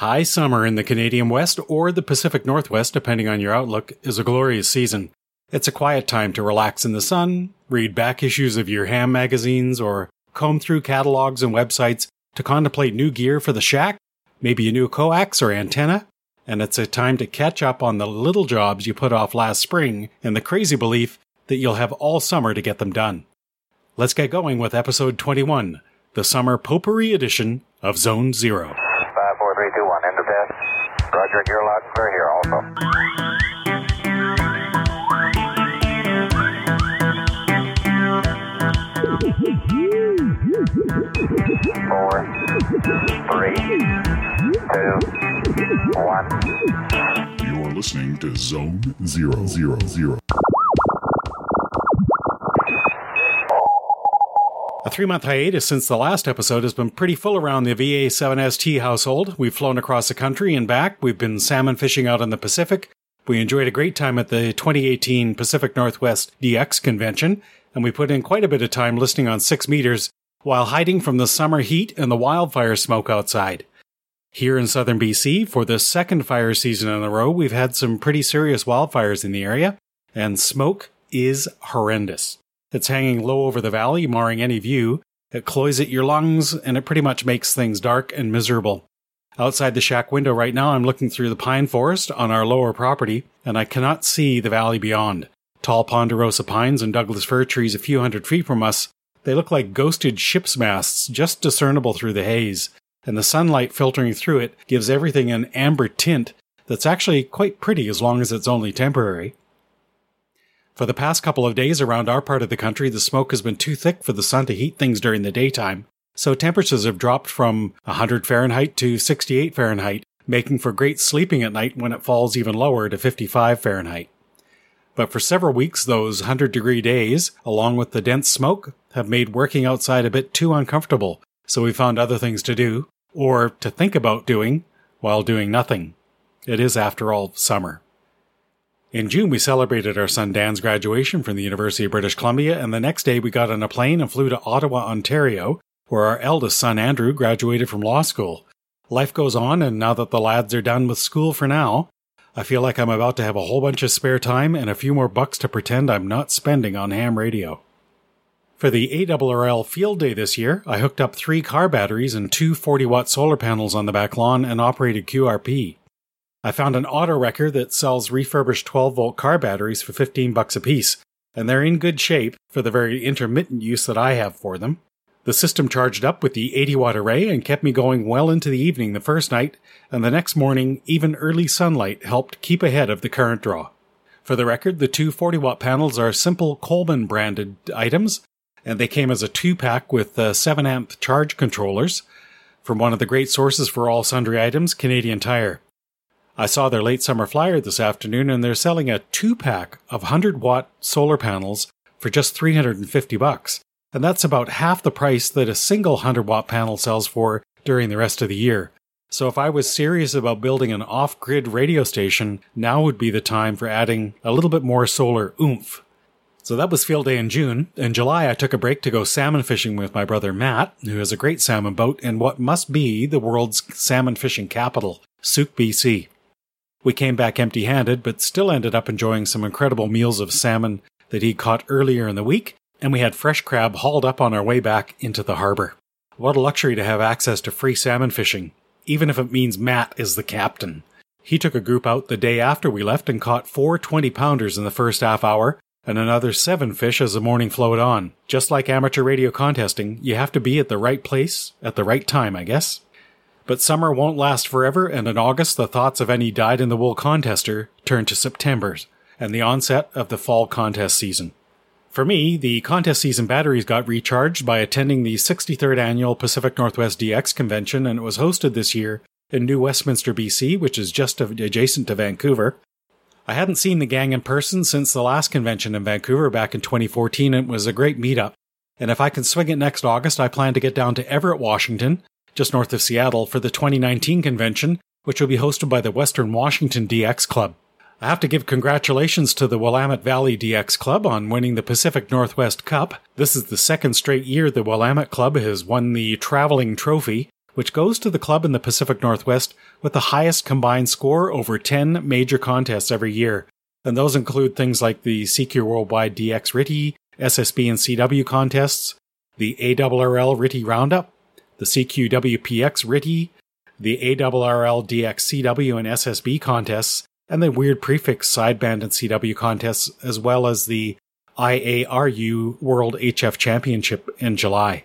High summer in the Canadian West or the Pacific Northwest, depending on your outlook, is a glorious season. It's a quiet time to relax in the sun, read back issues of your ham magazines, or comb through catalogs and websites to contemplate new gear for the shack, maybe a new coax or antenna, and it's a time to catch up on the little jobs you put off last spring in the crazy belief that you'll have all summer to get them done. Let's get going with episode 21, the summer potpourri edition of Zone Zero. You're loud and clear here also. Four, three, two, one. You're listening to Zone Zero Zero Zero. A three month hiatus since the last episode has been pretty full around the VA 7ST household. We've flown across the country and back. We've been salmon fishing out in the Pacific. We enjoyed a great time at the 2018 Pacific Northwest DX convention, and we put in quite a bit of time listening on six meters while hiding from the summer heat and the wildfire smoke outside. Here in southern BC, for the second fire season in a row, we've had some pretty serious wildfires in the area, and smoke is horrendous. It's hanging low over the valley, marring any view. It cloys at your lungs, and it pretty much makes things dark and miserable. Outside the shack window right now, I'm looking through the pine forest on our lower property, and I cannot see the valley beyond. Tall ponderosa pines and Douglas fir trees a few hundred feet from us, they look like ghosted ship's masts just discernible through the haze, and the sunlight filtering through it gives everything an amber tint that's actually quite pretty as long as it's only temporary. For the past couple of days around our part of the country, the smoke has been too thick for the sun to heat things during the daytime, so temperatures have dropped from 100 Fahrenheit to 68 Fahrenheit, making for great sleeping at night when it falls even lower to 55 Fahrenheit. But for several weeks, those 100 degree days, along with the dense smoke, have made working outside a bit too uncomfortable, so we found other things to do, or to think about doing, while doing nothing. It is, after all, summer. In June, we celebrated our son Dan's graduation from the University of British Columbia, and the next day we got on a plane and flew to Ottawa, Ontario, where our eldest son Andrew graduated from law school. Life goes on, and now that the lads are done with school for now, I feel like I'm about to have a whole bunch of spare time and a few more bucks to pretend I'm not spending on ham radio. For the ARRL field day this year, I hooked up three car batteries and two 40 watt solar panels on the back lawn and operated QRP. I found an auto wrecker that sells refurbished 12 volt car batteries for 15 bucks a piece, and they're in good shape for the very intermittent use that I have for them. The system charged up with the 80 watt array and kept me going well into the evening the first night, and the next morning, even early sunlight helped keep ahead of the current draw. For the record, the two 40 watt panels are simple Coleman branded items, and they came as a two pack with uh, 7 amp charge controllers from one of the great sources for all sundry items, Canadian Tire. I saw their late summer flyer this afternoon and they're selling a two pack of 100 watt solar panels for just 350 bucks. And that's about half the price that a single 100 watt panel sells for during the rest of the year. So if I was serious about building an off grid radio station, now would be the time for adding a little bit more solar oomph. So that was field day in June. In July, I took a break to go salmon fishing with my brother Matt, who has a great salmon boat in what must be the world's salmon fishing capital, Sooke, BC. We came back empty handed, but still ended up enjoying some incredible meals of salmon that he caught earlier in the week, and we had fresh crab hauled up on our way back into the harbor. What a luxury to have access to free salmon fishing, even if it means Matt is the captain. He took a group out the day after we left and caught four 20 pounders in the first half hour and another seven fish as the morning flowed on. Just like amateur radio contesting, you have to be at the right place at the right time, I guess. But summer won't last forever, and in August, the thoughts of any dyed in the wool contester turn to September's and the onset of the fall contest season. For me, the contest season batteries got recharged by attending the 63rd annual Pacific Northwest DX convention, and it was hosted this year in New Westminster, BC, which is just adjacent to Vancouver. I hadn't seen the gang in person since the last convention in Vancouver back in 2014, and it was a great meetup. And if I can swing it next August, I plan to get down to Everett, Washington, just north of Seattle, for the 2019 convention, which will be hosted by the Western Washington DX Club. I have to give congratulations to the Willamette Valley DX Club on winning the Pacific Northwest Cup. This is the second straight year the Willamette Club has won the traveling trophy, which goes to the club in the Pacific Northwest with the highest combined score over 10 major contests every year. And those include things like the CQ Worldwide DX RTTY, SSB and CW contests, the ARRL RTTY Roundup, the CQWPX RTTY, the ARRL DX CW and SSB contests, and the weird prefix sideband and CW contests, as well as the IARU World HF Championship in July.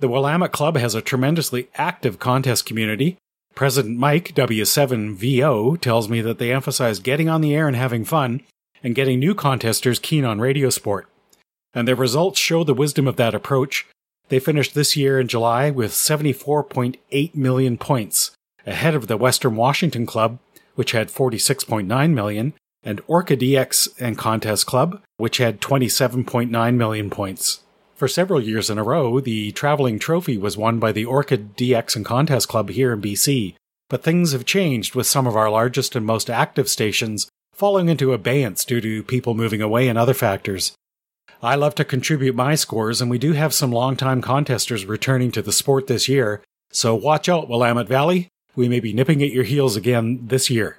The Willamette Club has a tremendously active contest community. President Mike W7VO tells me that they emphasize getting on the air and having fun, and getting new contesters keen on radio sport. And their results show the wisdom of that approach. They finished this year in July with 74.8 million points, ahead of the Western Washington Club, which had 46.9 million, and Orca DX and Contest Club, which had 27.9 million points. For several years in a row, the traveling trophy was won by the Orca DX and Contest Club here in BC, but things have changed with some of our largest and most active stations falling into abeyance due to people moving away and other factors. I love to contribute my scores, and we do have some longtime contesters returning to the sport this year, so watch out, Willamette Valley. We may be nipping at your heels again this year.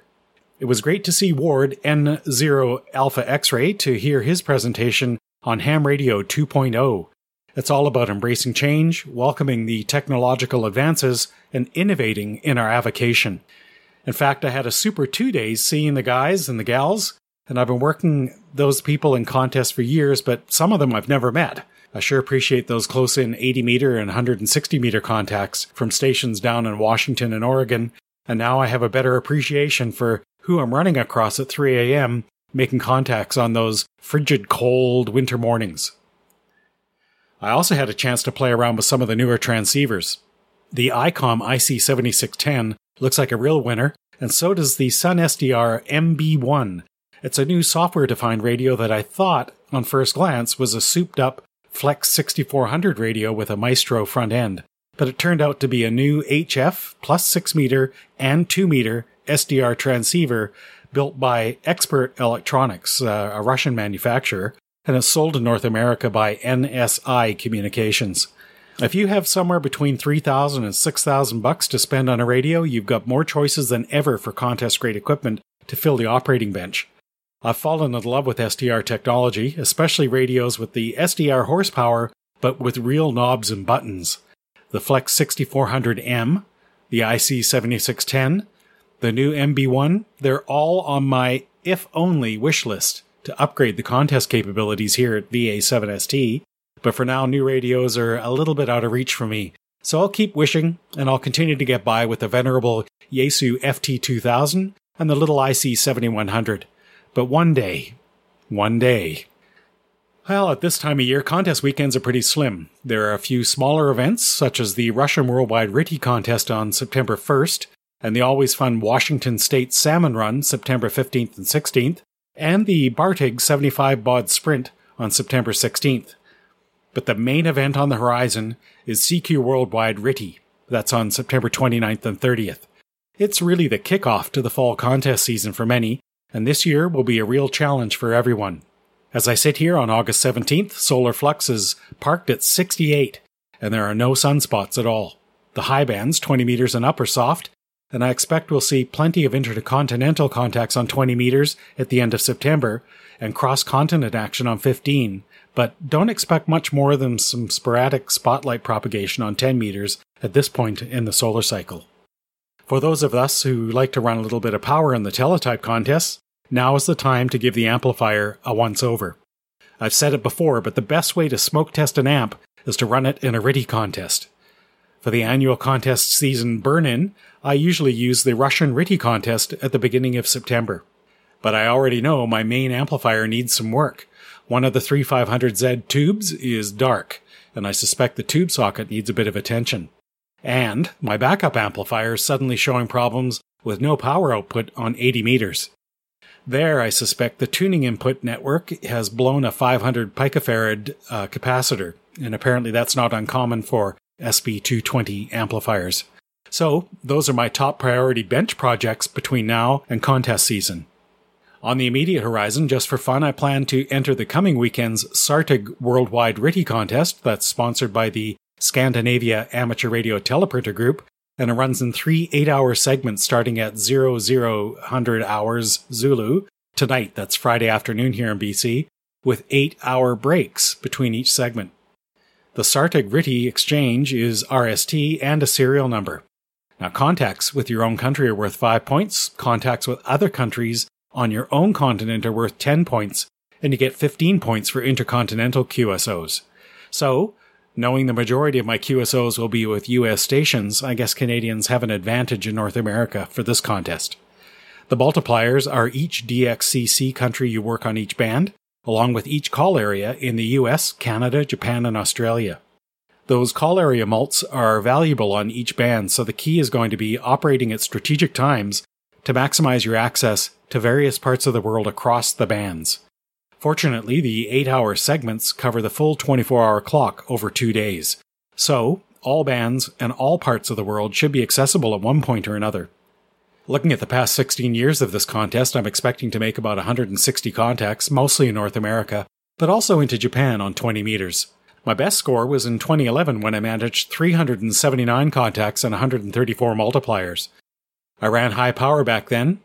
It was great to see Ward N0 Alpha X ray to hear his presentation on Ham Radio 2.0. It's all about embracing change, welcoming the technological advances, and innovating in our avocation. In fact, I had a super two days seeing the guys and the gals, and I've been working those people in contests for years, but some of them I've never met. I sure appreciate those close in 80 meter and 160 meter contacts from stations down in Washington and Oregon, and now I have a better appreciation for who I'm running across at 3 a.m., making contacts on those frigid, cold winter mornings. I also had a chance to play around with some of the newer transceivers. The ICOM IC7610 looks like a real winner, and so does the Sun SDR MB1. It's a new software defined radio that I thought, on first glance, was a souped up Flex 6400 radio with a Maestro front end, but it turned out to be a new HF plus 6 meter and 2 meter SDR transceiver built by Expert Electronics, uh, a Russian manufacturer, and is sold in North America by NSI Communications. If you have somewhere between 3000 and 6000 bucks to spend on a radio, you've got more choices than ever for contest grade equipment to fill the operating bench. I've fallen in love with SDR technology, especially radios with the SDR horsepower but with real knobs and buttons. The Flex 6400M, the IC7610, the new MB1, they're all on my if only wish list to upgrade the contest capabilities here at VA7ST. But for now, new radios are a little bit out of reach for me. So I'll keep wishing, and I'll continue to get by with the venerable Yaesu FT2000 and the little IC7100. But one day, one day. Well, at this time of year, contest weekends are pretty slim. There are a few smaller events, such as the Russian Worldwide RTTY contest on September 1st, and the always fun Washington State Salmon Run September 15th and 16th, and the Bartig 75 Baud Sprint on September 16th. But the main event on the horizon is CQ Worldwide RTTY. That's on September 29th and 30th. It's really the kickoff to the fall contest season for many, and this year will be a real challenge for everyone. As I sit here on August 17th, solar flux is parked at 68, and there are no sunspots at all. The high bands, 20 meters and up, are soft, and I expect we'll see plenty of intercontinental contacts on 20 meters at the end of September and cross continent action on 15, but don't expect much more than some sporadic spotlight propagation on 10 meters at this point in the solar cycle. For those of us who like to run a little bit of power in the teletype contests, now is the time to give the amplifier a once over. I've said it before, but the best way to smoke test an amp is to run it in a RTTY contest. For the annual contest season burn in, I usually use the Russian RTTY contest at the beginning of September. But I already know my main amplifier needs some work. One of the 3500Z tubes is dark, and I suspect the tube socket needs a bit of attention. And my backup amplifier is suddenly showing problems with no power output on 80 meters. There, I suspect the tuning input network has blown a 500 picofarad uh, capacitor, and apparently that's not uncommon for SB220 amplifiers. So, those are my top priority bench projects between now and contest season. On the immediate horizon, just for fun, I plan to enter the coming weekend's SARTIG Worldwide RTTY contest that's sponsored by the Scandinavia Amateur Radio Teleprinter Group, and it runs in three eight hour segments starting at 0000 hours Zulu tonight, that's Friday afternoon here in BC, with eight hour breaks between each segment. The Sartig RTTY exchange is RST and a serial number. Now, contacts with your own country are worth 5 points, contacts with other countries on your own continent are worth 10 points, and you get 15 points for intercontinental QSOs. So, knowing the majority of my QSOs will be with US stations, I guess Canadians have an advantage in North America for this contest. The multipliers are each DXCC country you work on each band, along with each call area in the US, Canada, Japan, and Australia. Those call area mults are valuable on each band, so the key is going to be operating at strategic times to maximize your access to various parts of the world across the bands. Fortunately, the 8 hour segments cover the full 24 hour clock over two days. So, all bands and all parts of the world should be accessible at one point or another. Looking at the past 16 years of this contest, I'm expecting to make about 160 contacts, mostly in North America, but also into Japan on 20 meters. My best score was in 2011 when I managed 379 contacts and 134 multipliers. I ran high power back then,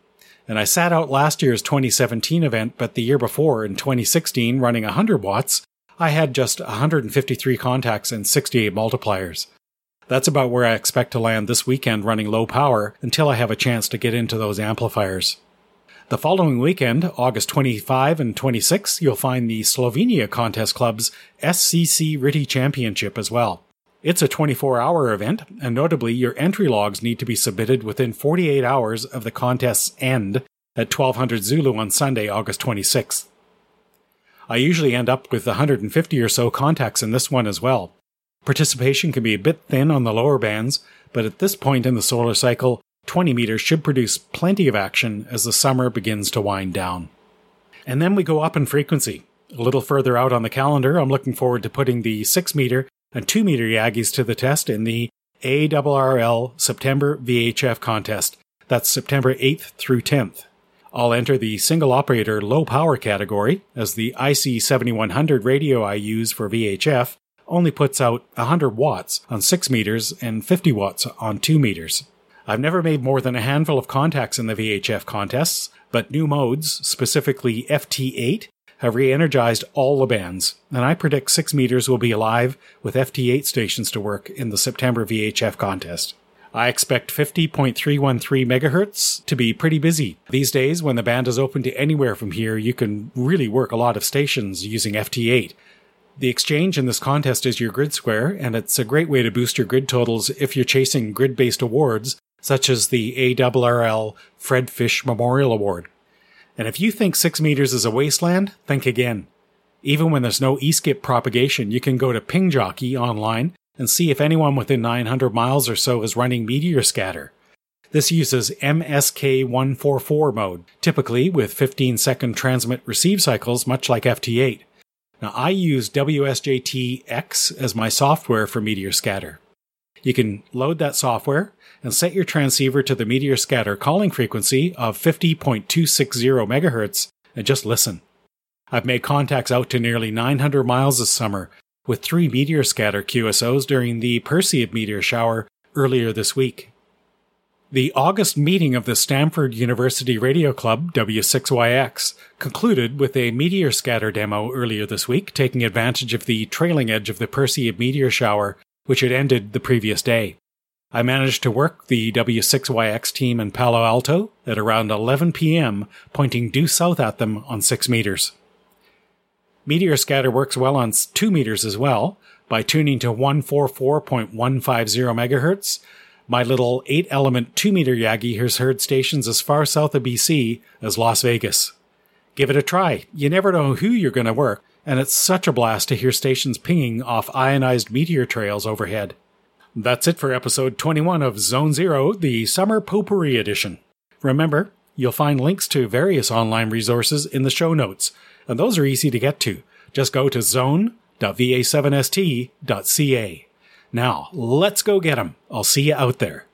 and I sat out last year's 2017 event, but the year before, in 2016, running 100 watts, I had just 153 contacts and 68 multipliers. That's about where I expect to land this weekend running low power until I have a chance to get into those amplifiers. The following weekend, August 25 and 26, you'll find the Slovenia Contest Club's SCC RTTY Championship as well. It's a 24 hour event, and notably, your entry logs need to be submitted within 48 hours of the contest's end at 1200 Zulu on Sunday, August 26th. I usually end up with 150 or so contacts in this one as well. Participation can be a bit thin on the lower bands, but at this point in the solar cycle, 20 meters should produce plenty of action as the summer begins to wind down. And then we go up in frequency. A little further out on the calendar, I'm looking forward to putting the 6 meter and 2 meter Yagis to the test in the ARRL September VHF contest. That's September 8th through 10th. I'll enter the single operator low power category, as the IC7100 radio I use for VHF only puts out 100 watts on 6 meters and 50 watts on 2 meters. I've never made more than a handful of contacts in the VHF contests, but new modes, specifically FT8, have re energized all the bands, and I predict 6 meters will be alive with FT8 stations to work in the September VHF contest. I expect 50.313 megahertz to be pretty busy. These days, when the band is open to anywhere from here, you can really work a lot of stations using FT8. The exchange in this contest is your grid square, and it's a great way to boost your grid totals if you're chasing grid based awards, such as the ARRL Fred Fish Memorial Award. And if you think 6 meters is a wasteland, think again. Even when there's no e-skip propagation, you can go to PingJockey online and see if anyone within 900 miles or so is running meteor scatter. This uses MSK144 mode, typically with 15 second transmit receive cycles, much like FT8. Now, I use WSJT-X as my software for Meteor Scatter. You can load that software and set your transceiver to the Meteor Scatter calling frequency of 50.260 MHz and just listen. I've made contacts out to nearly 900 miles this summer with three Meteor Scatter QSOs during the Perseid meteor shower earlier this week. The August meeting of the Stanford University Radio Club, W6YX, concluded with a meteor scatter demo earlier this week, taking advantage of the trailing edge of the Perseid meteor shower, which had ended the previous day. I managed to work the W6YX team in Palo Alto at around 11 p.m., pointing due south at them on 6 meters. Meteor scatter works well on 2 meters as well by tuning to 144.150 MHz my little 8 element 2 meter Yagi has heard stations as far south of BC as Las Vegas. Give it a try. You never know who you're going to work, and it's such a blast to hear stations pinging off ionized meteor trails overhead. That's it for episode 21 of Zone Zero, the Summer Potpourri Edition. Remember, you'll find links to various online resources in the show notes, and those are easy to get to. Just go to zone.va7st.ca. Now, let's go get 'em. I'll see you out there.